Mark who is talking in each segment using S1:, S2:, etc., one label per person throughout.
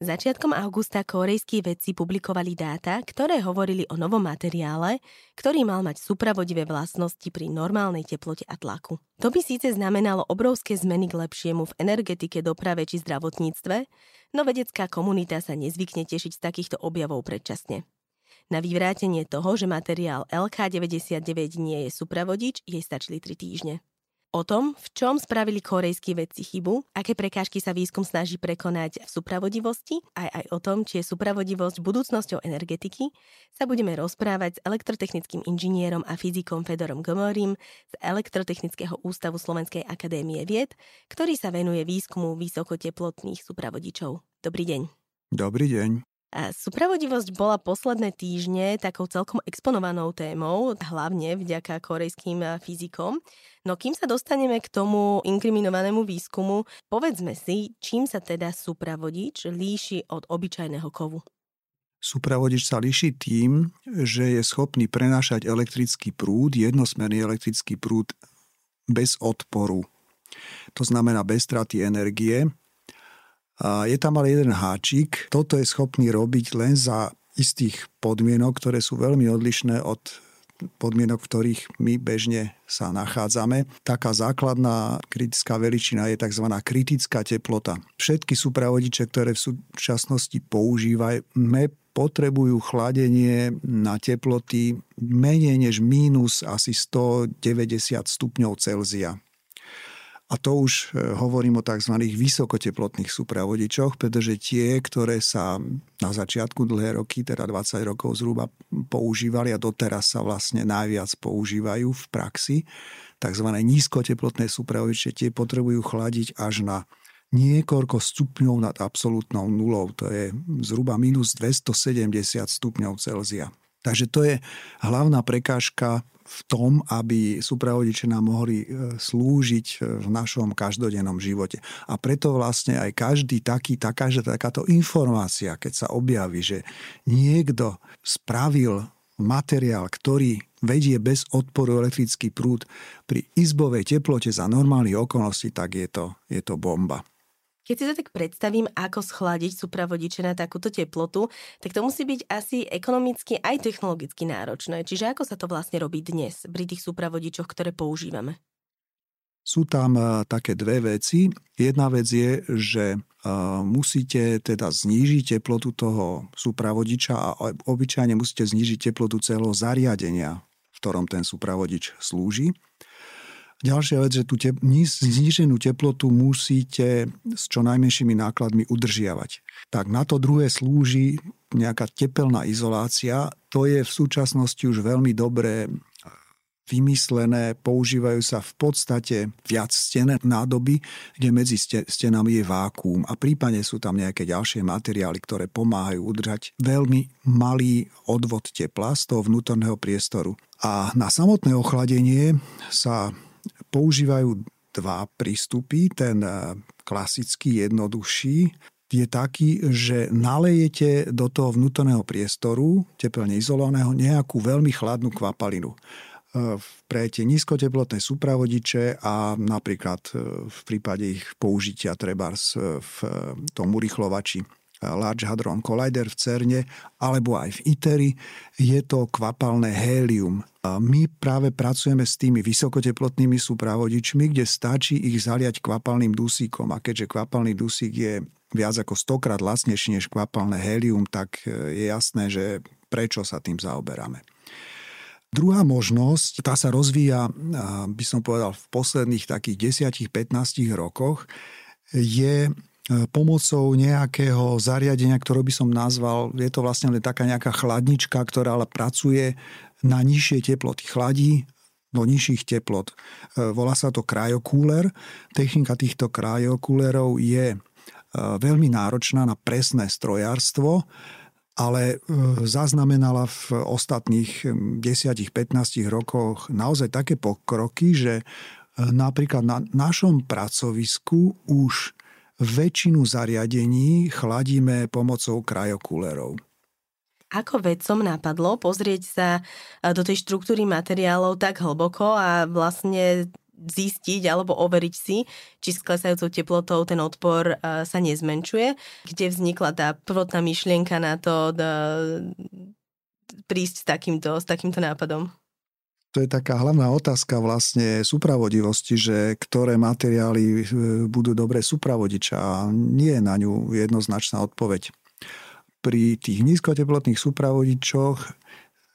S1: Začiatkom augusta korejskí vedci publikovali dáta, ktoré hovorili o novom materiále, ktorý mal mať supravodivé vlastnosti pri normálnej teplote a tlaku. To by síce znamenalo obrovské zmeny k lepšiemu v energetike, doprave či zdravotníctve, no vedecká komunita sa nezvykne tešiť z takýchto objavov predčasne. Na vyvrátenie toho, že materiál LK99 nie je supravodič, jej stačili 3 týždne. O tom, v čom spravili korejskí vedci chybu, aké prekážky sa výskum snaží prekonať v supravodivosti, aj aj o tom, či je supravodivosť budúcnosťou energetiky, sa budeme rozprávať s elektrotechnickým inžinierom a fyzikom Fedorom Gomorim z Elektrotechnického ústavu Slovenskej akadémie vied, ktorý sa venuje výskumu vysokoteplotných supravodičov. Dobrý deň.
S2: Dobrý deň.
S1: Supravodivosť bola posledné týždne takou celkom exponovanou témou, hlavne vďaka korejským fyzikom. No kým sa dostaneme k tomu inkriminovanému výskumu, povedzme si, čím sa teda supravodič líši od obyčajného kovu.
S2: Supravodič sa líši tým, že je schopný prenášať elektrický prúd, jednosmerný elektrický prúd bez odporu. To znamená bez straty energie je tam ale jeden háčik. Toto je schopný robiť len za istých podmienok, ktoré sú veľmi odlišné od podmienok, v ktorých my bežne sa nachádzame. Taká základná kritická veličina je tzv. kritická teplota. Všetky súpravodiče, ktoré v súčasnosti používame, potrebujú chladenie na teploty menej než mínus asi 190 stupňov Celzia. A to už e, hovorím o tzv. vysokoteplotných súpravodičoch, pretože tie, ktoré sa na začiatku dlhé roky, teda 20 rokov zhruba používali a doteraz sa vlastne najviac používajú v praxi, tzv. nízkoteplotné súpravodiče, tie potrebujú chladiť až na niekoľko stupňov nad absolútnou nulou. To je zhruba minus 270 stupňov Celzia. Takže to je hlavná prekážka v tom, aby súpravodiče nám mohli e, slúžiť e, v našom každodennom živote. A preto vlastne aj každý taký, taká, že takáto informácia, keď sa objaví, že niekto spravil materiál, ktorý vedie bez odporu elektrický prúd pri izbovej teplote za normálnych okolností, tak je to, je to bomba.
S1: Keď si to tak predstavím, ako schladiť supravodiče na takúto teplotu, tak to musí byť asi ekonomicky aj technologicky náročné. Čiže ako sa to vlastne robí dnes pri tých supravodičoch, ktoré používame?
S2: Sú tam e, také dve veci. Jedna vec je, že e, musíte teda znížiť teplotu toho supravodiča a obyčajne musíte znížiť teplotu celého zariadenia, v ktorom ten supravodič slúži. Ďalšia vec, že tú tep- zníženú teplotu musíte s čo najmenšími nákladmi udržiavať. Tak na to druhé slúži nejaká tepelná izolácia. To je v súčasnosti už veľmi dobré vymyslené, používajú sa v podstate viac stené nádoby, kde medzi stenami je vákuum a prípadne sú tam nejaké ďalšie materiály, ktoré pomáhajú udržať veľmi malý odvod tepla z toho vnútorného priestoru. A na samotné ochladenie sa používajú dva prístupy. Ten eh, klasický, jednoduchší je taký, že nalejete do toho vnútorného priestoru, teplne izolovaného, nejakú veľmi chladnú kvapalinu eh, pre tie nízkoteplotné súpravodiče a napríklad eh, v prípade ich použitia trebárs v tom urychlovači Large Hadron Collider v CERNE alebo aj v ITERI, je to kvapalné hélium. My práve pracujeme s tými vysokoteplotnými súpravodičmi, kde stačí ich zaliať kvapalným dusíkom a keďže kvapalný dusík je viac ako stokrát lacnejší než kvapalné hélium, tak e, je jasné, že prečo sa tým zaoberáme. Druhá možnosť, tá sa rozvíja, by som povedal, v posledných takých 10-15 rokoch, je pomocou nejakého zariadenia, ktoré by som nazval, je to vlastne len taká nejaká chladnička, ktorá ale pracuje na nižšie teploty. Chladí do nižších teplot. E, volá sa to krajokúler. Technika týchto krajokúlerov je e, veľmi náročná na presné strojárstvo ale zaznamenala v ostatných 10-15 rokoch naozaj také pokroky, že napríklad na našom pracovisku už väčšinu zariadení chladíme pomocou krajokulerov.
S1: Ako vedcom napadlo pozrieť sa do tej štruktúry materiálov tak hlboko a vlastne zistiť alebo overiť si, či s klesajúcou teplotou ten odpor sa nezmenšuje, kde vznikla tá prvotná myšlienka na to prísť s takýmto, s takýmto nápadom?
S2: To je taká hlavná otázka vlastne súpravodivosti, že ktoré materiály e, budú dobre súpravodiť a nie je na ňu jednoznačná odpoveď. Pri tých nízkoteplotných súpravodičoch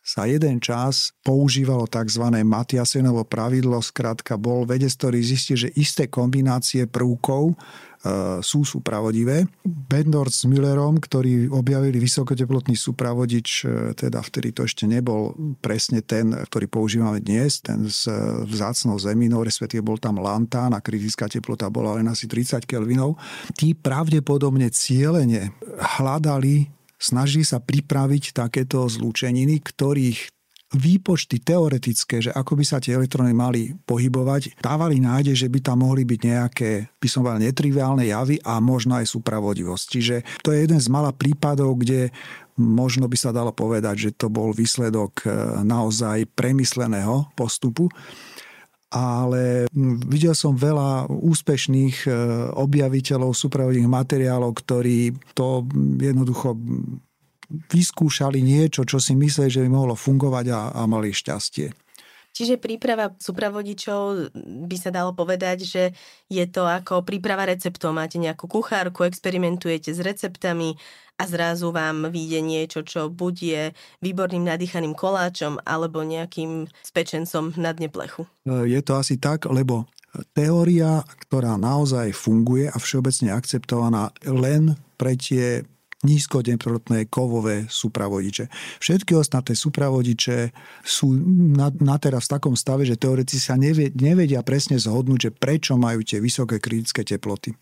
S2: sa jeden čas používalo tzv. Matiasenovo pravidlo, skrátka bol vedec, ktorý zistil, že isté kombinácie prvkov sú súpravodivé. Bendor s Müllerom, ktorí objavili vysokoteplotný súpravodič, e, teda vtedy to ešte nebol presne ten, ktorý používame dnes, ten s vzácnou zeminou, respektíve bol tam lantán a kritická teplota bola len asi 30 kelvinov. Tí pravdepodobne cieľene hľadali snažili sa pripraviť takéto zlúčeniny, ktorých výpočty teoretické, že ako by sa tie elektróny mali pohybovať, dávali nádej, že by tam mohli byť nejaké, by som povedal, netriviálne javy a možno aj súpravodivosť. Čiže to je jeden z malých prípadov, kde možno by sa dalo povedať, že to bol výsledok e, naozaj premysleného postupu ale videl som veľa úspešných e, objaviteľov súpravodných materiálov, ktorí to jednoducho vyskúšali niečo, čo si mysleli, že by mohlo fungovať a, a mali šťastie.
S1: Čiže príprava súpravodičov by sa dalo povedať, že je to ako príprava receptov. Máte nejakú kuchárku, experimentujete s receptami a zrazu vám vyjde niečo, čo buď je výborným nadýchaným koláčom alebo nejakým spečencom na dne plechu.
S2: Je to asi tak, lebo teória, ktorá naozaj funguje a všeobecne akceptovaná len pre tie nízkoteplotné kovové súpravodiče. Všetky ostatné súpravodiče sú na, na teraz v takom stave, že teoretici sa nevie, nevedia presne zhodnúť, že prečo majú tie vysoké kritické teploty.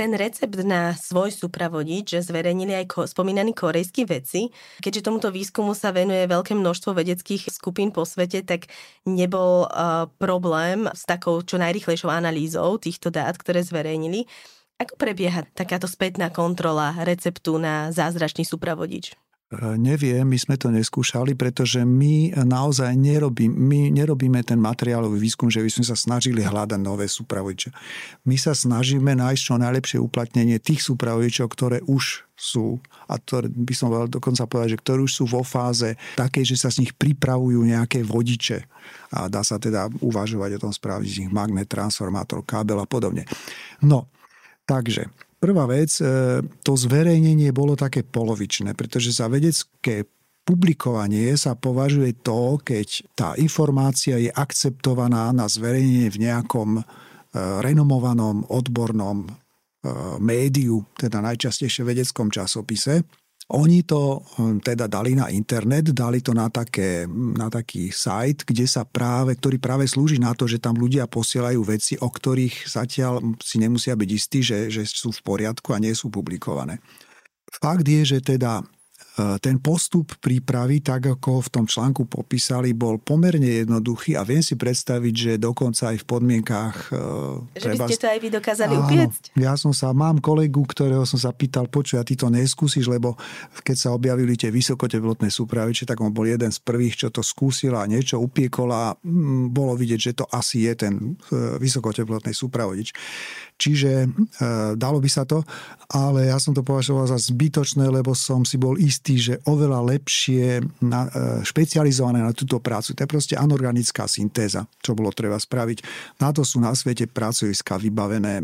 S1: Ten recept na svoj súpravodič zverejnili aj ko- spomínaní korejskí vedci. Keďže tomuto výskumu sa venuje veľké množstvo vedeckých skupín po svete, tak nebol uh, problém s takou čo najrychlejšou analýzou týchto dát, ktoré zverejnili. Ako prebieha takáto spätná kontrola receptu na zázračný súpravodič?
S2: E, neviem, my sme to neskúšali, pretože my naozaj nerobí, my nerobíme ten materiálový výskum, že by sme sa snažili hľadať nové súpravodiče. My sa snažíme nájsť čo najlepšie uplatnenie tých súpravodičov, ktoré už sú, a to by som veľa dokonca povedať, že ktoré už sú vo fáze takej, že sa z nich pripravujú nejaké vodiče. A dá sa teda uvažovať o tom spraviť z nich magnet, transformátor, kábel a podobne. No, Takže prvá vec, e, to zverejnenie bolo také polovičné, pretože za vedecké publikovanie sa považuje to, keď tá informácia je akceptovaná na zverejnenie v nejakom e, renomovanom odbornom e, médiu, teda najčastejšie vedeckom časopise. Oni to hm, teda dali na internet, dali to na, také, na taký sajt, kde sa práve, ktorý práve slúži na to, že tam ľudia posielajú veci, o ktorých zatiaľ si nemusia byť istí, že, že sú v poriadku a nie sú publikované. Fakt je, že teda ten postup prípravy, tak ako v tom článku popísali, bol pomerne jednoduchý a viem si predstaviť, že dokonca aj v podmienkách...
S1: E, že treba... by ste to aj vy dokázali Áno, upiecť?
S2: Ja som sa, mám kolegu, ktorého som sa pýtal, počuj, a ty to neskúsiš, lebo keď sa objavili tie vysokoteplotné súpraviče, tak on bol jeden z prvých, čo to skúsil a niečo upiekol a mm, bolo vidieť, že to asi je ten e, vysokoteplotný súpravodič. Čiže e, dalo by sa to, ale ja som to považoval za zbytočné, lebo som si bol istý, že oveľa lepšie na, e, špecializované na túto prácu. To je proste anorganická syntéza, čo bolo treba spraviť. Na to sú na svete pracoviska vybavené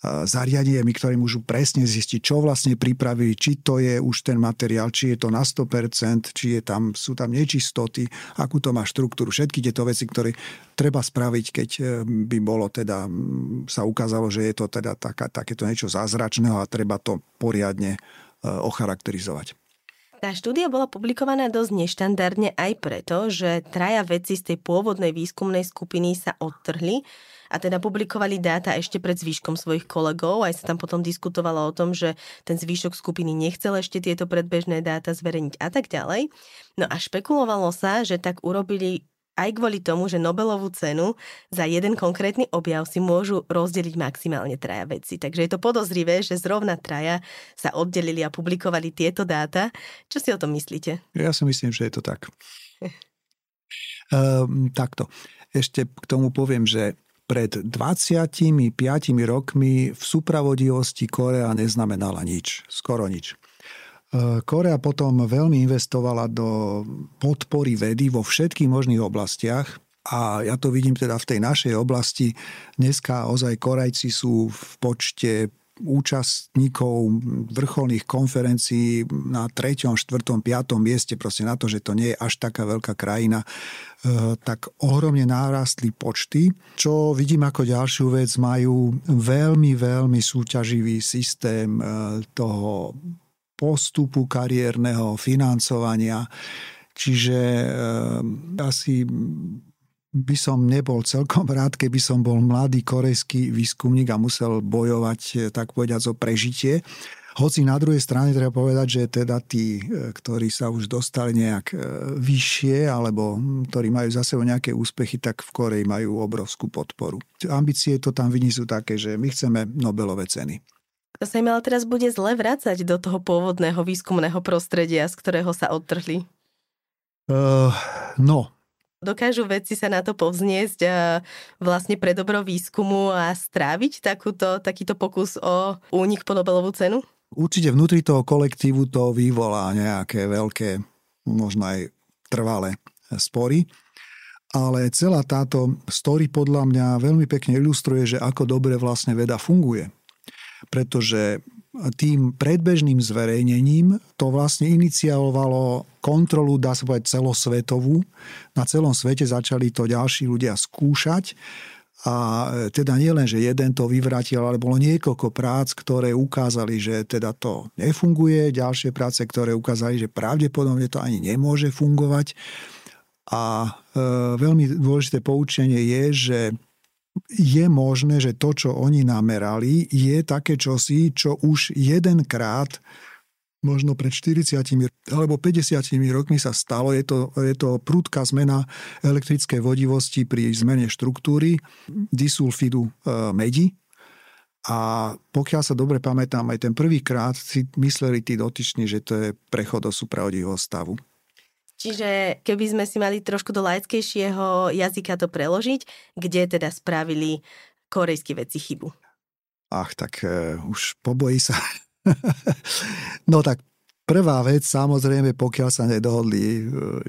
S2: zariadeniami, ktoré môžu presne zistiť, čo vlastne pripravili, či to je už ten materiál, či je to na 100%, či je tam, sú tam nečistoty, akú to má štruktúru, všetky tieto veci, ktoré treba spraviť, keď e, by bolo teda, sa ukázalo, že je to teda taká, takéto niečo zázračného a treba to poriadne e, ocharakterizovať.
S1: Tá štúdia bola publikovaná dosť neštandardne aj preto, že traja vedci z tej pôvodnej výskumnej skupiny sa odtrhli a teda publikovali dáta ešte pred zvyškom svojich kolegov. Aj sa tam potom diskutovalo o tom, že ten zvyšok skupiny nechcel ešte tieto predbežné dáta zverejniť a tak ďalej. No a špekulovalo sa, že tak urobili aj kvôli tomu, že Nobelovú cenu za jeden konkrétny objav si môžu rozdeliť maximálne traja veci. Takže je to podozrivé, že zrovna traja sa oddelili a publikovali tieto dáta. Čo si o tom myslíte?
S2: Ja si myslím, že je to tak. um, takto. Ešte k tomu poviem, že pred 25 rokmi v supravodivosti Korea neznamenala nič, skoro nič. E, Korea potom veľmi investovala do podpory vedy vo všetkých možných oblastiach a ja to vidím teda v tej našej oblasti. Dneska ozaj Korejci sú v počte účastníkov vrcholných konferencií na 3., 4., 5. mieste, proste na to, že to nie je až taká veľká krajina, e, tak ohromne nárastli počty, čo vidím ako ďalšiu vec, majú veľmi, veľmi súťaživý systém e, toho postupu kariérneho, financovania. Čiže e, asi by som nebol celkom rád, keby som bol mladý korejský výskumník a musel bojovať, eh, tak povedať, o prežitie. Hoci na druhej strane treba povedať, že teda tí, eh, ktorí sa už dostali nejak vyššie alebo hm, ktorí majú za sebou nejaké úspechy, tak v Koreji majú obrovskú podporu. Ambície to tam vidí sú také, že my chceme Nobelové ceny.
S1: To sa im ale teraz bude zle vrácať do toho pôvodného výskumného prostredia, z ktorého sa odtrhli.
S2: Uh, no,
S1: Dokážu vedci sa na to povzniesť vlastne pre dobro výskumu a stráviť takúto, takýto pokus o únik po Nobelovú cenu?
S2: Určite vnútri toho kolektívu to vyvolá nejaké veľké, možno aj trvalé spory. Ale celá táto story podľa mňa veľmi pekne ilustruje, že ako dobre vlastne veda funguje pretože tým predbežným zverejnením to vlastne iniciovalo kontrolu, dá sa povedať, celosvetovú. Na celom svete začali to ďalší ľudia skúšať a teda nie len, že jeden to vyvratil, ale bolo niekoľko prác, ktoré ukázali, že teda to nefunguje, ďalšie práce, ktoré ukázali, že pravdepodobne to ani nemôže fungovať. A e, veľmi dôležité poučenie je, že je možné, že to, čo oni namerali, je také čosi, čo už jedenkrát možno pred 40 alebo 50 rokmi sa stalo. Je to, je to prúdka zmena elektrickej vodivosti pri zmene štruktúry disulfidu e, medi. A pokiaľ sa dobre pamätám, aj ten prvýkrát si mysleli tí dotyční, že to je prechod do supravodivého stavu.
S1: Čiže keby sme si mali trošku do laickejšieho jazyka to preložiť, kde teda spravili korejskí veci chybu?
S2: Ach, tak uh, už pobojí sa. no tak prvá vec, samozrejme, pokiaľ sa nedohodli, e,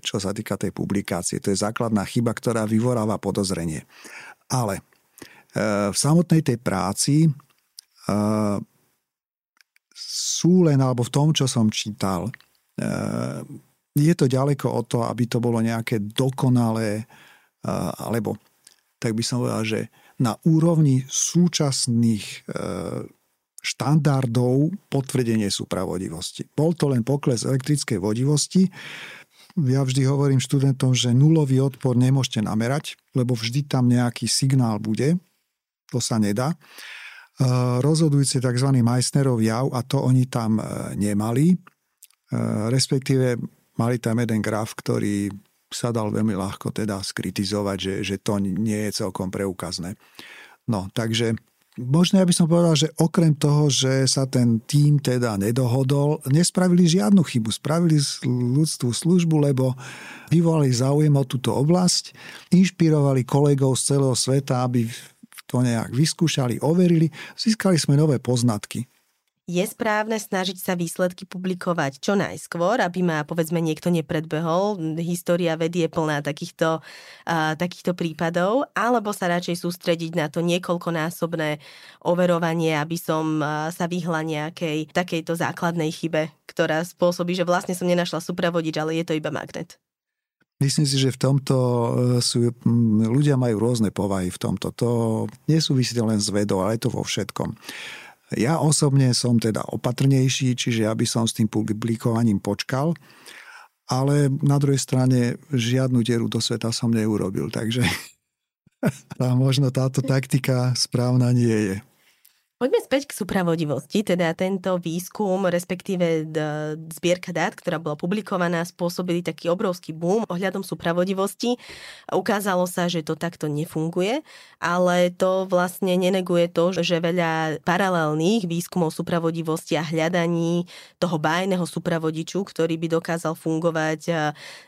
S2: čo sa týka tej publikácie, to je základná chyba, ktorá vyvoráva podozrenie. Ale uh, v samotnej tej práci uh, sú len, alebo v tom, čo som čítal, je to ďaleko od toho, aby to bolo nejaké dokonalé, alebo tak by som povedal, že na úrovni súčasných e, štandardov potvrdenie súpravodivosti. Bol to len pokles elektrickej vodivosti. Ja vždy hovorím študentom, že nulový odpor nemôžete namerať, lebo vždy tam nejaký signál bude. To sa nedá. E, rozhodujúci tzv. Meissnerov jav a to oni tam nemali. Respektíve mali tam jeden graf, ktorý sa dal veľmi ľahko teda skritizovať, že, že to nie je celkom preukazné. No, takže možno ja by som povedal, že okrem toho, že sa ten tým teda nedohodol, nespravili žiadnu chybu. Spravili ľudstvu službu, lebo vyvolali záujem o túto oblasť, inšpirovali kolegov z celého sveta, aby to nejak vyskúšali, overili, získali sme nové poznatky
S1: je správne snažiť sa výsledky publikovať čo najskôr, aby ma povedzme niekto nepredbehol. História vedy je plná takýchto, uh, takýchto prípadov, alebo sa radšej sústrediť na to niekoľkonásobné overovanie, aby som uh, sa vyhla nejakej takejto základnej chybe, ktorá spôsobí, že vlastne som nenašla supravodič, ale je to iba magnet.
S2: Myslím si, že v tomto e, sú, ľudia majú rôzne povahy v tomto. To nesúvisí len s vedou, ale je to vo všetkom. Ja osobne som teda opatrnejší, čiže ja by som s tým publikovaním počkal, ale na druhej strane žiadnu dieru do sveta som neurobil, takže tá, možno táto taktika správna nie je.
S1: Poďme späť k supravodivosti, teda tento výskum, respektíve zbierka dát, ktorá bola publikovaná, spôsobili taký obrovský boom ohľadom supravodivosti. Ukázalo sa, že to takto nefunguje, ale to vlastne neneguje to, že veľa paralelných výskumov supravodivosti a hľadaní toho bájneho supravodiču, ktorý by dokázal fungovať e,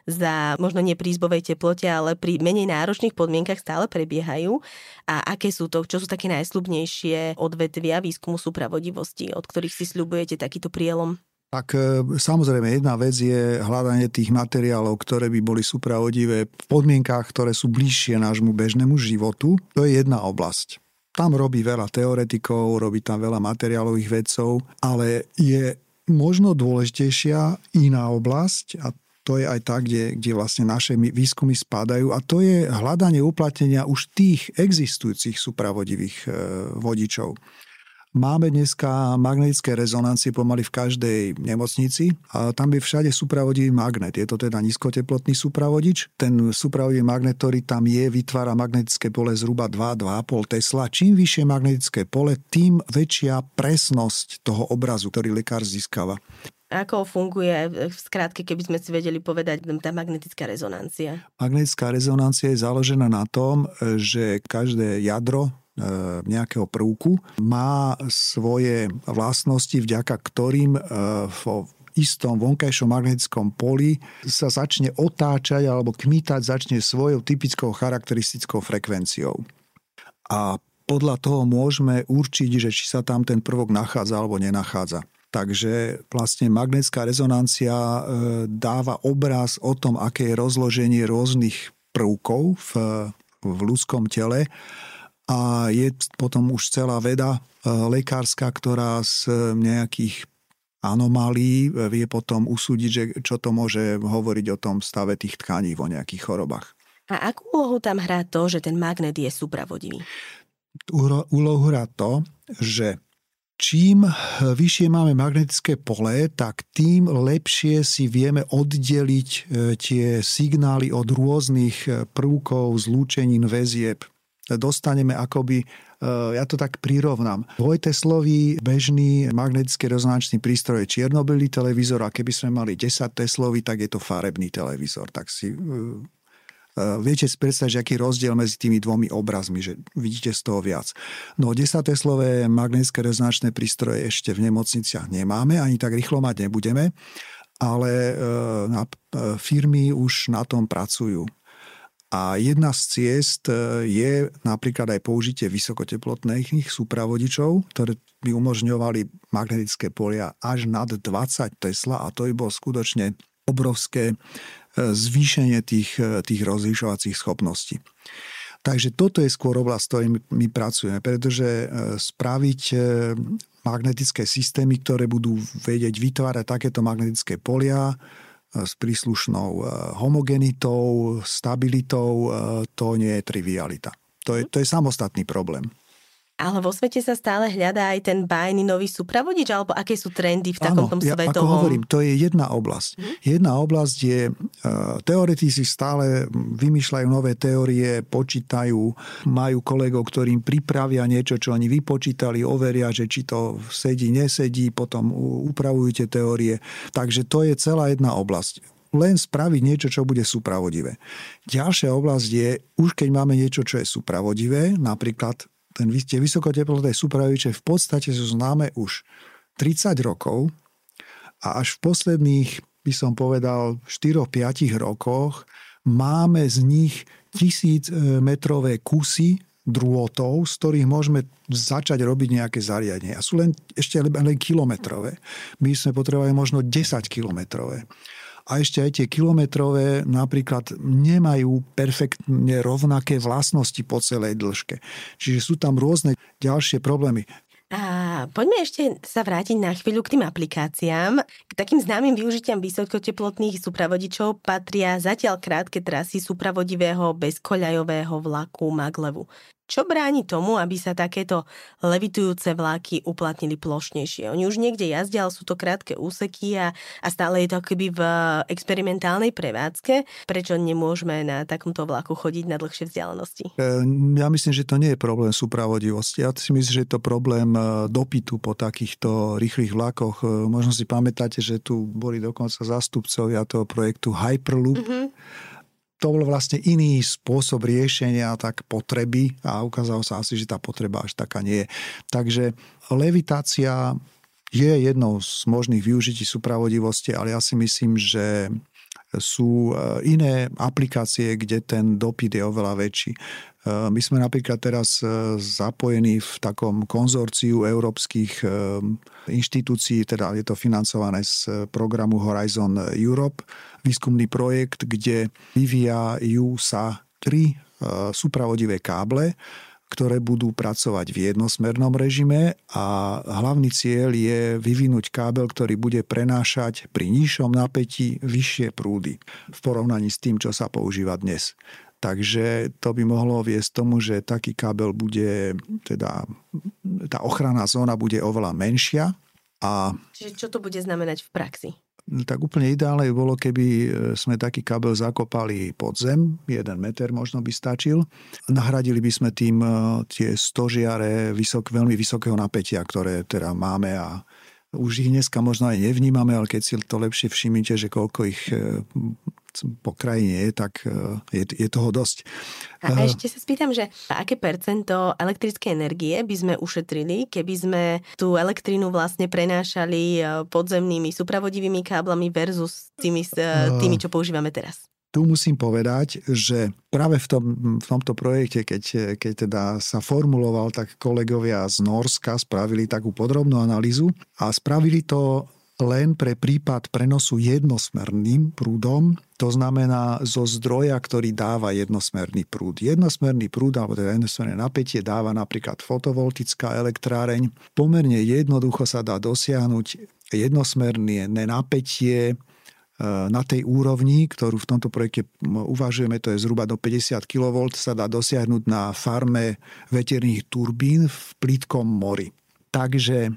S1: za možno izbovej teplote, ale pri menej náročných podmienkach stále prebiehajú. A aké sú to, čo sú také najslubnejšie odvetvia odvetvia výskumu súpravodivosti, od ktorých si sľubujete takýto prielom?
S2: Tak e, samozrejme, jedna vec je hľadanie tých materiálov, ktoré by boli supravodivé v podmienkách, ktoré sú bližšie nášmu bežnému životu. To je jedna oblasť. Tam robí veľa teoretikov, robí tam veľa materiálových vedcov, ale je možno dôležitejšia iná oblasť a to je aj tak, kde, kde vlastne naše výskumy spadajú a to je hľadanie uplatnenia už tých existujúcich supravodivých e, vodičov. Máme dneska magnetické rezonancie pomaly v každej nemocnici a tam je všade supravodivý magnet. Je to teda nízkoteplotný supravodič. Ten supravodivý magnet, ktorý tam je, vytvára magnetické pole zhruba 2-2,5 Tesla. Čím vyššie magnetické pole, tým väčšia presnosť toho obrazu, ktorý lekár získava.
S1: Ako funguje, v skrátke, keby sme si vedeli povedať, tá magnetická rezonancia?
S2: Magnetická rezonancia je založená na tom, že každé jadro nejakého prvku má svoje vlastnosti, vďaka ktorým e, vo istom vonkajšom magnetickom poli sa začne otáčať alebo kmítať začne svojou typickou charakteristickou frekvenciou. A podľa toho môžeme určiť, že či sa tam ten prvok nachádza alebo nenachádza. Takže vlastne magnetická rezonancia e, dáva obraz o tom, aké je rozloženie rôznych prvkov v, v ľudskom tele a je potom už celá veda e, lekárska, ktorá z nejakých anomálií vie potom usúdiť, že čo to môže hovoriť o tom stave tých tkaní vo nejakých chorobách.
S1: A akú úlohu tam hrá to, že ten magnet je supravodivý?
S2: Úlohu hrá to, že čím vyššie máme magnetické pole, tak tým lepšie si vieme oddeliť e, tie signály od rôznych e, prvkov, zlúčenín, väzieb, dostaneme akoby, e, ja to tak prirovnám. Dvojteslový bežný magnetický rezonančný prístroj je čiernobylý televízor a keby sme mali 10 teslový, tak je to farebný televízor. Tak si e, e, viete si predstaviť, aký rozdiel medzi tými dvomi obrazmi, že vidíte z toho viac. No 10 teslové magnetické rezonančné prístroje ešte v nemocniciach nemáme, ani tak rýchlo mať nebudeme, ale firmy už na tom pracujú. A jedna z ciest e, je napríklad aj použitie vysokoteplotných súpravodičov, ktoré by umožňovali magnetické polia až nad 20 Tesla a to by bolo skutočne obrovské e, zvýšenie tých, e, tých rozlišovacích schopností. Takže toto je skôr oblasť, ktorej my pracujeme, pretože spraviť magnetické systémy, ktoré budú vedieť vytvárať takéto magnetické polia, s príslušnou e, homogenitou, stabilitou, e, to nie je trivialita. To je, to je samostatný problém.
S1: Ale vo svete sa stále hľadá aj ten bajný nový supravodič, alebo aké sú trendy v takom tom ja, svetovom?
S2: Ako hovorím, to je jedna oblasť. Hm? Jedna oblasť je, uh, teoretici stále vymýšľajú nové teórie, počítajú, majú kolegov, ktorým pripravia niečo, čo oni vypočítali, overia, že či to sedí, nesedí, potom upravujú tie teórie. Takže to je celá jedna oblasť len spraviť niečo, čo bude supravodivé. Ďalšia oblasť je, už keď máme niečo, čo je supravodivé, napríklad ten, tie vysokoteplotné súpraviče v podstate sú známe už 30 rokov a až v posledných, by som povedal, 4-5 rokoch máme z nich tisíc e, kusy drôtov, z ktorých môžeme začať robiť nejaké zariadenie. A sú len, ešte len, len kilometrové. My sme potrebovali možno 10 kilometrové a ešte aj tie kilometrové napríklad nemajú perfektne rovnaké vlastnosti po celej dĺžke. Čiže sú tam rôzne ďalšie problémy.
S1: A poďme ešte sa vrátiť na chvíľu k tým aplikáciám. K takým známym využitiam vysokoteplotných súpravodičov patria zatiaľ krátke trasy súpravodivého bezkoľajového vlaku Maglevu. Čo bráni tomu, aby sa takéto levitujúce vláky uplatnili plošnejšie? Oni už niekde jazdia, ale sú to krátke úseky a, a stále je to akoby v experimentálnej prevádzke. Prečo nemôžeme na takomto vlaku chodiť na dlhšie vzdialenosti?
S2: E, ja myslím, že to nie je problém súpravodivosti. Ja si myslím, že je to problém e, dopytu po takýchto rýchlych vlakoch. E, možno si pamätáte, že tu boli dokonca zástupcovia toho projektu Hyperloop. Mm-hmm to bol vlastne iný spôsob riešenia tak potreby a ukázalo sa asi, že tá potreba až taká nie je. Takže levitácia je jednou z možných využití súpravodivosti, ale ja si myslím, že sú e, iné aplikácie, kde ten dopyt je oveľa väčší. E, my sme napríklad teraz e, zapojení v takom konzorciu európskych inštitúcií, teda je to financované z programu Horizon Europe, výskumný projekt, kde vyvíjajú sa tri súpravodivé káble, ktoré budú pracovať v jednosmernom režime a hlavný cieľ je vyvinúť kábel, ktorý bude prenášať pri nižšom napätí vyššie prúdy v porovnaní s tým, čo sa používa dnes. Takže to by mohlo viesť tomu, že taký kábel bude, teda tá ochranná zóna bude oveľa menšia. A...
S1: Čiže čo to bude znamenať v praxi?
S2: Tak úplne ideálne by bolo, keby e, sme taký kabel zakopali pod zem, jeden meter možno by stačil. Nahradili by sme tým e, tie stožiare vysok, veľmi vysokého napätia, ktoré teda máme a už ich dneska možno aj nevnímame, ale keď si to lepšie všimnite, že koľko ich e, po krajine je, tak e, je, je toho dosť.
S1: A, a ešte sa spýtam, že aké percento elektrickej energie by sme ušetrili, keby sme tú elektrínu vlastne prenášali e, podzemnými supravodivými káblami versus tými, tými čo používame teraz?
S2: tu musím povedať, že práve v, tom, v tomto projekte, keď, keď teda sa formuloval, tak kolegovia z Norska spravili takú podrobnú analýzu a spravili to len pre prípad prenosu jednosmerným prúdom, to znamená zo zdroja, ktorý dáva jednosmerný prúd. Jednosmerný prúd, alebo teda jednosmerné napätie dáva napríklad fotovoltická elektráreň. Pomerne jednoducho sa dá dosiahnuť jednosmerné napätie na tej úrovni, ktorú v tomto projekte uvažujeme, to je zhruba do 50 kV, sa dá dosiahnuť na farme veterných turbín v plítkom mori. Takže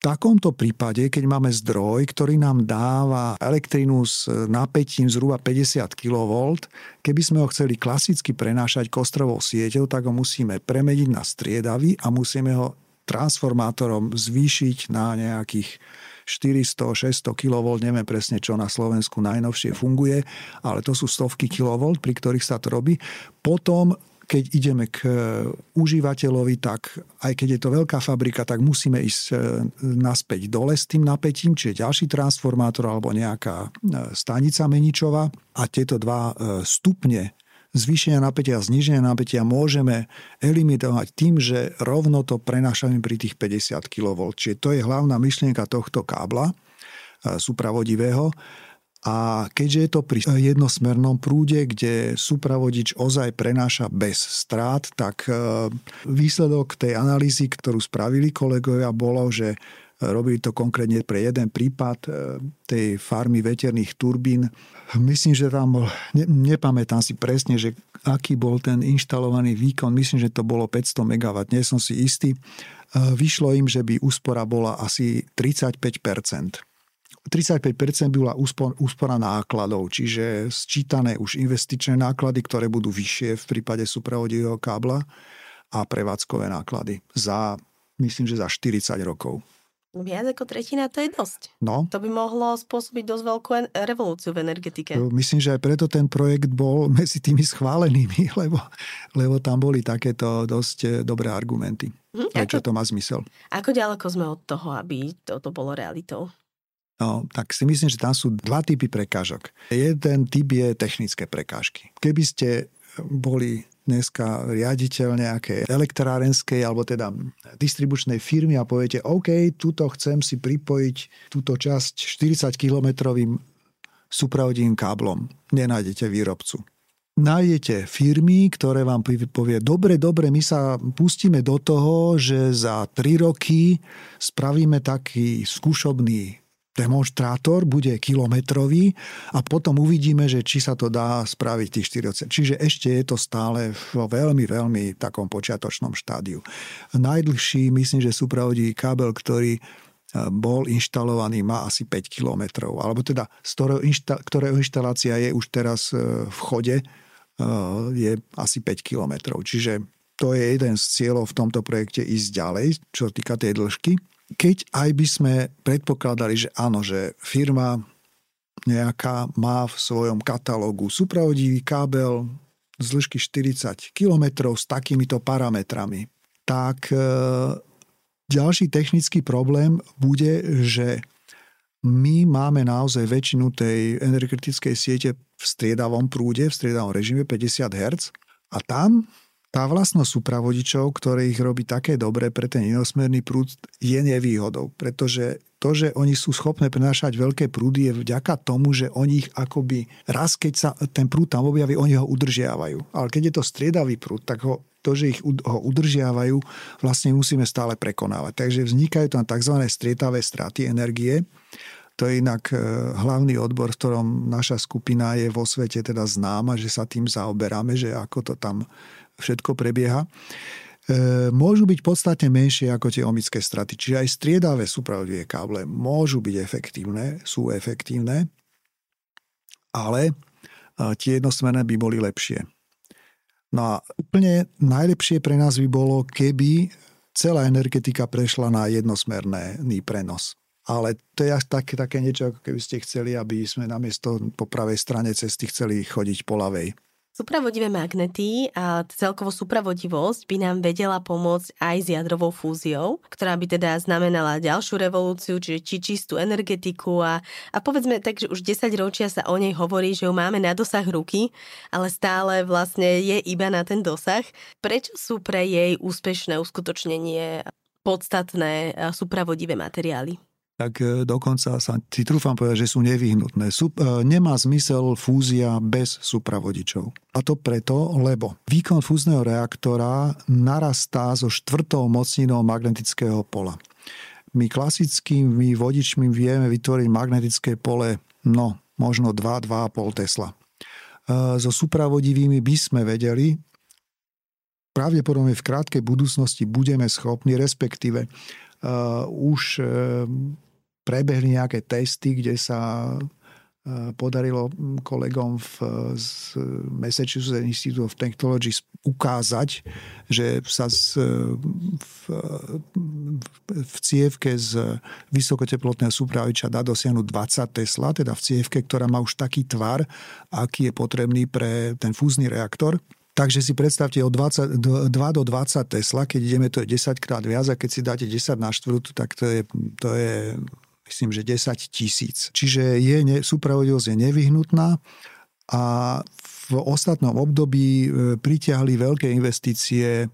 S2: takomto prípade, keď máme zdroj, ktorý nám dáva elektrínu s napätím zhruba 50 kV, keby sme ho chceli klasicky prenášať kostrovou sieťou, tak ho musíme premeniť na striedavý a musíme ho transformátorom zvýšiť na nejakých 400-600 kV, neviem presne, čo na Slovensku najnovšie funguje, ale to sú stovky kV, pri ktorých sa to robí. Potom keď ideme k e, užívateľovi, tak aj keď je to veľká fabrika, tak musíme ísť e, naspäť dole s tým napätím, čiže ďalší transformátor alebo nejaká e, stanica meničová a tieto dva stupne zvýšenia napätia a zniženia napätia môžeme eliminovať tým, že rovno to prenášame pri tých 50 kV. Čiže to je hlavná myšlienka tohto kábla súpravodivého. A keďže je to pri jednosmernom prúde, kde súpravodič ozaj prenáša bez strát, tak e, výsledok tej analýzy, ktorú spravili kolegovia, bolo, že Robili to konkrétne pre jeden prípad e, tej farmy veterných turbín. Myslím, že tam bol, ne, nepamätám si presne, že aký bol ten inštalovaný výkon. Myslím, že to bolo 500 MW, nie som si istý. E, vyšlo im, že by úspora bola asi 35 35% by bola úspora nákladov, čiže sčítané už investičné náklady, ktoré budú vyššie v prípade supravodivého kábla a prevádzkové náklady za, myslím, že za 40 rokov.
S1: Viac ako tretina to je dosť.
S2: No.
S1: To by mohlo spôsobiť dosť veľkú revolúciu v energetike.
S2: Myslím, že aj preto ten projekt bol medzi tými schválenými, lebo, lebo tam boli takéto dosť eh, dobré argumenty. Hm, prečo ako, to má zmysel.
S1: Ako ďaleko sme od toho, aby toto bolo realitou?
S2: No, tak si myslím, že tam sú dva typy prekážok. Jeden typ je technické prekážky. Keby ste boli dneska riaditeľ nejakej elektrárenskej alebo teda distribučnej firmy a poviete, OK, tuto chcem si pripojiť túto časť 40-kilometrovým supravodiným káblom. Nenájdete výrobcu. Nájdete firmy, ktoré vám povie, dobre, dobre, my sa pustíme do toho, že za 3 roky spravíme taký skúšobný demonstrátor bude kilometrový a potom uvidíme, že či sa to dá spraviť tých 40. Čiže ešte je to stále vo veľmi, veľmi takom počiatočnom štádiu. Najdlhší, myslím, že súpravodivý kábel, ktorý e, bol inštalovaný, má asi 5 kilometrov. Alebo teda, z ktorého, inšta, ktorého inštalácia je už teraz e, v chode, e, je asi 5 kilometrov. Čiže to je jeden z cieľov v tomto projekte ísť ďalej, čo týka tej dĺžky keď aj by sme predpokladali, že áno, že firma nejaká má v svojom katalógu supravodivý kábel z dĺžky 40 km s takýmito parametrami, tak e, ďalší technický problém bude, že my máme naozaj väčšinu tej energetickej siete v striedavom prúde, v striedavom režime 50 Hz a tam tá vlastnosť súpravodičov, ktoré ich robí také dobré pre ten inosmerný prúd, je nevýhodou, pretože to, že oni sú schopné prenášať veľké prúdy, je vďaka tomu, že oni ich akoby raz, keď sa ten prúd tam objaví, oni ho udržiavajú. Ale keď je to striedavý prúd, tak ho, to, že ich ho udržiavajú, vlastne musíme stále prekonávať. Takže vznikajú tam tzv. strietavé straty energie, to je inak e, hlavný odbor, v ktorom naša skupina je vo svete teda známa, že sa tým zaoberáme, že ako to tam všetko prebieha, e, môžu byť podstatne menšie ako tie omické straty. Čiže aj striedavé súpravdivé káble môžu byť efektívne, sú efektívne, ale e, tie jednosmerné by boli lepšie. No a úplne najlepšie pre nás by bolo, keby celá energetika prešla na jednosmerný prenos. Ale to je až také, také niečo, ako keby ste chceli, aby sme namiesto po pravej strane cesty chceli chodiť po ľavej.
S1: Supravodivé magnety a celkovo supravodivosť by nám vedela pomôcť aj s jadrovou fúziou, ktorá by teda znamenala ďalšiu revolúciu, čiže či čistú energetiku a, a povedzme tak, že už 10 ročia sa o nej hovorí, že ju máme na dosah ruky, ale stále vlastne je iba na ten dosah. Prečo sú pre jej úspešné uskutočnenie podstatné supravodivé materiály?
S2: Tak e, dokonca sa si trúfam povedať, že sú nevyhnutné. Sup, e, nemá zmysel fúzia bez supravodičov. A to preto, lebo výkon fúzneho reaktora narastá so štvrtou mocninou magnetického pola. My klasickými vodičmi vieme vytvoriť magnetické pole, no, možno 2-2,5 Tesla. E, so supravodivými by sme vedeli, pravdepodobne v krátkej budúcnosti budeme schopní, respektíve uh, už uh, prebehli nejaké testy, kde sa e, podarilo kolegom v, z Massachusetts Institute of Technology ukázať, že sa z, v, v cievke z vysokoteplotného súpraviča dá dosiahnuť 20 Tesla, teda v cievke, ktorá má už taký tvar, aký je potrebný pre ten fúzny reaktor. Takže si predstavte od 20, 2 do 20 Tesla, keď ideme, to je 10 krát viac a keď si dáte 10 na štvrtú, tak to je, to je myslím, že 10 tisíc. Čiže je, je nevyhnutná a v ostatnom období e, pritiahli veľké investície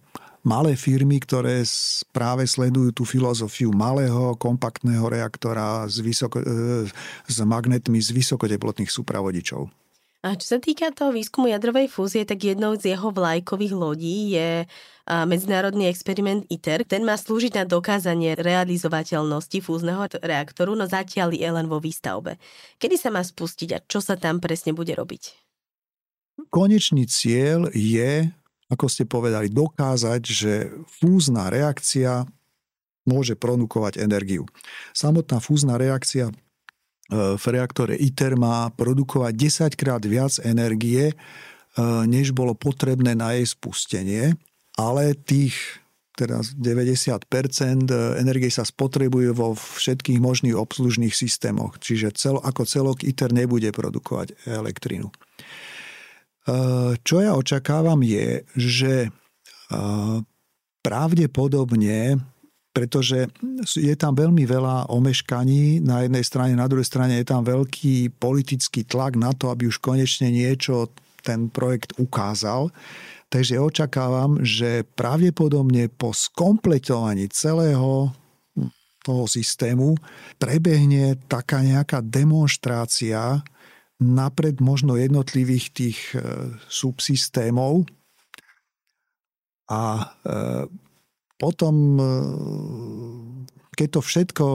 S2: malé firmy, ktoré práve sledujú tú filozofiu malého, kompaktného reaktora s, vysoko, e, s magnetmi z vysokoteplotných súpravodičov.
S1: A čo sa týka toho výskumu jadrovej fúzie, tak jednou z jeho vlajkových lodí je medzinárodný experiment ITER. Ten má slúžiť na dokázanie realizovateľnosti fúzneho reaktoru, no zatiaľ je len vo výstavbe. Kedy sa má spustiť a čo sa tam presne bude robiť?
S2: Konečný cieľ je, ako ste povedali, dokázať, že fúzna reakcia môže produkovať energiu. Samotná fúzna reakcia E, v reaktore ITER má produkovať 10 krát viac energie, e, než bolo potrebné na jej spustenie, ale tých teda 90% energie sa spotrebuje vo všetkých možných obslužných systémoch, čiže cel, ako celok ITER nebude produkovať elektrínu. E, čo ja očakávam je, že pravdepodobne pretože je tam veľmi veľa omeškaní na jednej strane, na druhej strane je tam veľký politický tlak na to, aby už konečne niečo ten projekt ukázal. Takže očakávam, že pravdepodobne po skompletovaní celého toho systému prebehne taká nejaká demonstrácia napred možno jednotlivých tých e, subsystémov. A e, potom e, keď to všetko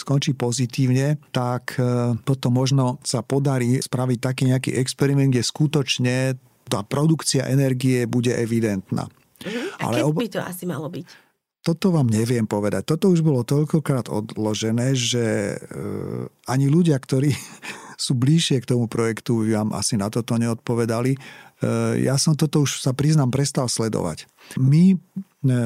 S2: skončí pozitívne, tak potom možno sa podarí spraviť taký nejaký experiment, kde skutočne tá produkcia energie bude evidentná.
S1: Uh-huh. A Ale keď ob... by to asi malo byť?
S2: Toto vám neviem povedať. Toto už bolo toľkokrát odložené, že e, ani ľudia, ktorí sú bližšie k tomu projektu, vám asi na toto neodpovedali. E, ja som toto už sa priznám prestal sledovať. My e,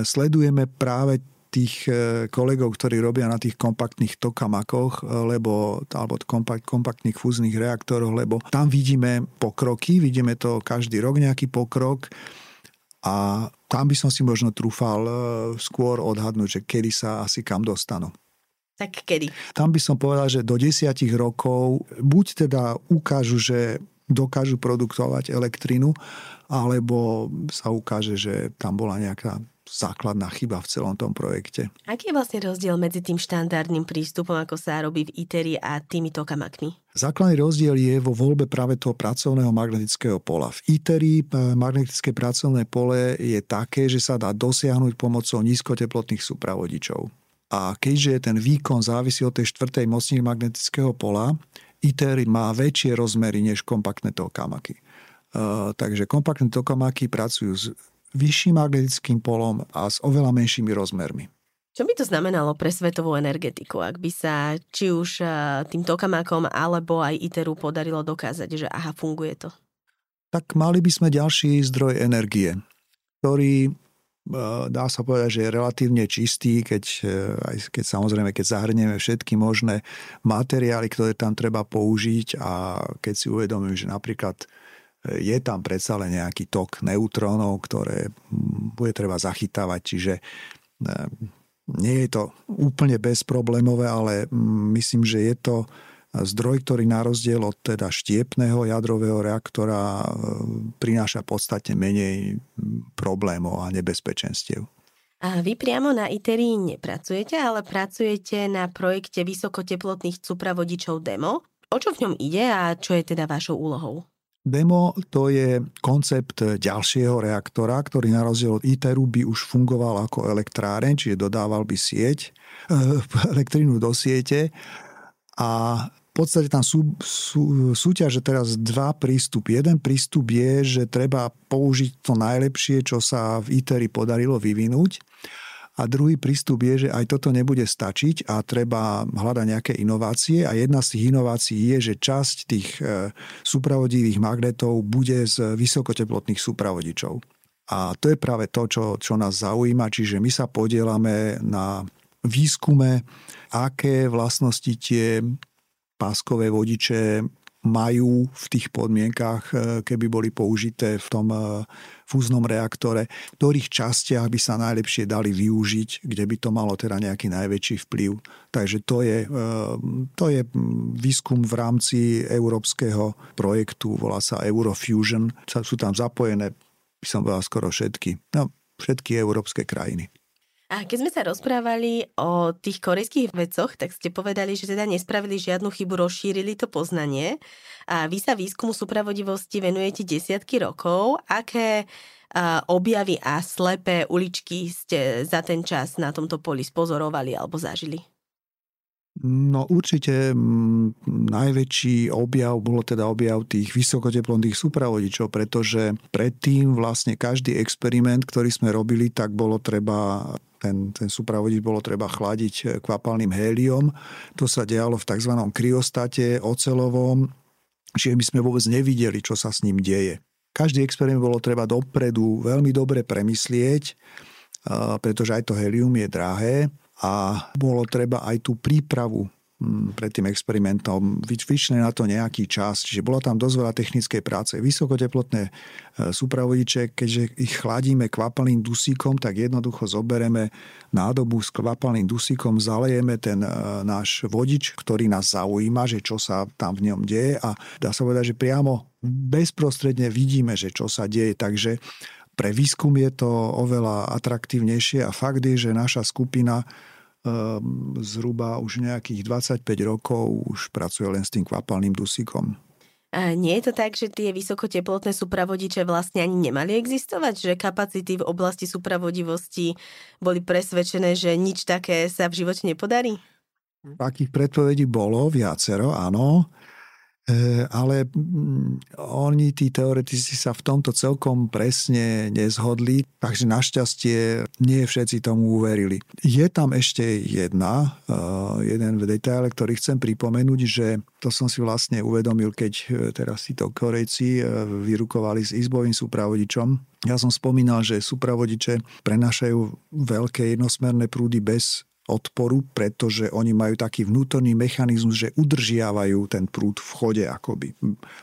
S2: sledujeme práve tých e, kolegov, ktorí robia na tých kompaktných tokamakoch lebo, alebo kompakt, kompaktných fúznych reaktoroch, lebo tam vidíme pokroky, vidíme to každý rok nejaký pokrok a tam by som si možno trúfal skôr odhadnúť, že kedy sa asi kam dostanú.
S1: Tak kedy?
S2: Tam by som povedal, že do desiatich rokov buď teda ukážu, že dokážu produkovať elektrinu, alebo sa ukáže, že tam bola nejaká základná chyba v celom tom projekte.
S1: Aký je vlastne rozdiel medzi tým štandardným prístupom, ako sa robí v ITERI a týmito kamakmi?
S2: Základný rozdiel je vo voľbe práve toho pracovného magnetického pola. V ITERI eh, magnetické pracovné pole je také, že sa dá dosiahnuť pomocou nízkoteplotných súpravodičov. A keďže ten výkon závisí od tej štvrtej mocniny magnetického pola, ITER má väčšie rozmery než kompaktné tokamaky. Uh, takže kompaktné tokamaky pracujú s vyšším magnetickým polom a s oveľa menšími rozmermi.
S1: Čo by to znamenalo pre svetovú energetiku, ak by sa či už tým tokamakom alebo aj ITERu podarilo dokázať, že aha, funguje to?
S2: Tak mali by sme ďalší zdroj energie, ktorý dá sa povedať, že je relatívne čistý, keď, e, aj keď samozrejme, keď zahrnieme všetky možné materiály, ktoré tam treba použiť a keď si uvedomím, že napríklad je tam predsa len nejaký tok neutrónov, ktoré bude treba zachytávať, čiže e, nie je to úplne bezproblémové, ale myslím, že je to zdroj, ktorý na rozdiel od teda štiepného jadrového reaktora e, prináša podstatne menej problémov a nebezpečenstiev.
S1: A vy priamo na ITERI nepracujete, ale pracujete na projekte vysokoteplotných cupravodičov DEMO. O čo v ňom ide a čo je teda vašou úlohou?
S2: Demo to je koncept ďalšieho reaktora, ktorý na rozdiel od ITERu by už fungoval ako elektráren, čiže dodával by sieť, e, elektrínu do siete a v podstate tam sú, sú, súťaže teraz dva prístupy. Jeden prístup je, že treba použiť to najlepšie, čo sa v ITERI podarilo vyvinúť. A druhý prístup je, že aj toto nebude stačiť a treba hľadať nejaké inovácie. A jedna z tých inovácií je, že časť tých e, súpravodivých magnetov bude z vysokoteplotných súpravodičov. A to je práve to, čo, čo nás zaujíma. Čiže my sa podielame na výskume, aké vlastnosti tie páskové vodiče majú v tých podmienkach, e, keby boli použité v tom e, fúznom reaktore, v ktorých častiach by sa najlepšie dali využiť, kde by to malo teda nejaký najväčší vplyv. Takže to je, e, to je výskum v rámci európskeho projektu, volá sa Eurofusion. Sú tam zapojené, by som povedal, skoro všetky, no, všetky európske krajiny.
S1: A keď sme sa rozprávali o tých korejských vecoch, tak ste povedali, že teda nespravili žiadnu chybu, rozšírili to poznanie. A vy sa výskumu súpravodivosti venujete desiatky rokov. Aké objavy a slepé uličky ste za ten čas na tomto poli spozorovali alebo zažili?
S2: No určite m, najväčší objav bolo teda objav tých vysokoteplotných súpravodičov, pretože predtým vlastne každý experiment, ktorý sme robili, tak bolo treba ten, ten súpravodič bolo treba chladiť eh, kvapalným héliom. To sa dialo v tzv. kryostate ocelovom, čiže my sme vôbec nevideli, čo sa s ním deje. Každý experiment bolo treba dopredu veľmi dobre premyslieť, eh, pretože aj to helium je drahé a bolo treba aj tú prípravu Mm, pred tým experimentom, vyčne na to nejaký čas, čiže bola tam dosť veľa technickej práce. Vysokoteplotné e, súpravodiče, keďže ich chladíme kvapalným dusíkom, tak jednoducho zobereme nádobu s kvapalným dusíkom, zalejeme ten e, náš vodič, ktorý nás zaujíma, že čo sa tam v ňom deje. A dá sa povedať, že priamo bezprostredne vidíme, že čo sa deje, takže pre výskum je to oveľa atraktívnejšie a fakt je, že naša skupina zhruba už nejakých 25 rokov už pracuje len s tým kvapalným dusíkom.
S1: A nie je to tak, že tie vysokoteplotné supravodiče vlastne ani nemali existovať? Že kapacity v oblasti supravodivosti boli presvedčené, že nič také sa v živote nepodarí?
S2: Takých predpovedí bolo viacero, áno. E, ale mm, oni, tí teoretici sa v tomto celkom presne nezhodli, takže našťastie nie všetci tomu uverili. Je tam ešte jedna, e, jeden detail, ktorý chcem pripomenúť, že to som si vlastne uvedomil, keď e, teraz si to Korejci vyrukovali s izbovým súpravodičom. Ja som spomínal, že súpravodiče prenášajú veľké jednosmerné prúdy bez odporu, pretože oni majú taký vnútorný mechanizmus, že udržiavajú ten prúd v chode, akoby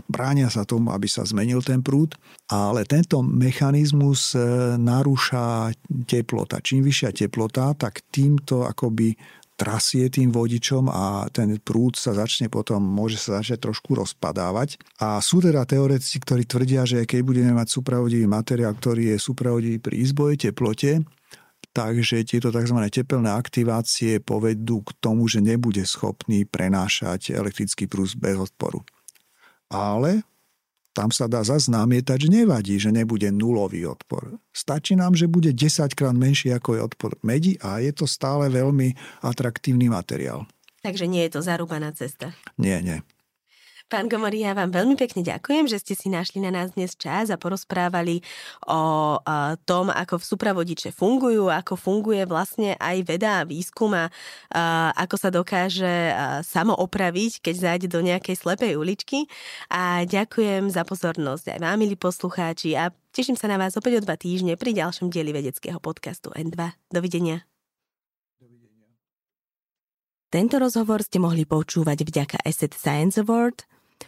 S2: bránia sa tomu, aby sa zmenil ten prúd, ale tento mechanizmus e, narúša teplota. Čím vyššia teplota, tak týmto akoby trasie tým vodičom a ten prúd sa začne potom, môže sa začať trošku rozpadávať. A sú teda teoretici, ktorí tvrdia, že keď budeme mať supravodivý materiál, ktorý je supravodivý pri izbovej teplote, takže tieto tzv. tepelné aktivácie povedú k tomu, že nebude schopný prenášať elektrický prús bez odporu. Ale tam sa dá zase namietať, že nevadí, že nebude nulový odpor. Stačí nám, že bude 10 krát menší ako je odpor medi a je to stále veľmi atraktívny materiál.
S1: Takže nie je to zarúbaná cesta.
S2: Nie, nie.
S1: Pán Gomory, ja vám veľmi pekne ďakujem, že ste si našli na nás dnes čas a porozprávali o tom, ako v supravodiče fungujú, ako funguje vlastne aj veda a výskum a ako sa dokáže samo opraviť, keď zájde do nejakej slepej uličky. A ďakujem za pozornosť aj vám, milí poslucháči, a teším sa na vás opäť o dva týždne pri ďalšom dieli vedeckého podcastu N2. Dovidenia. Tento rozhovor ste mohli počúvať vďaka Asset Science Award –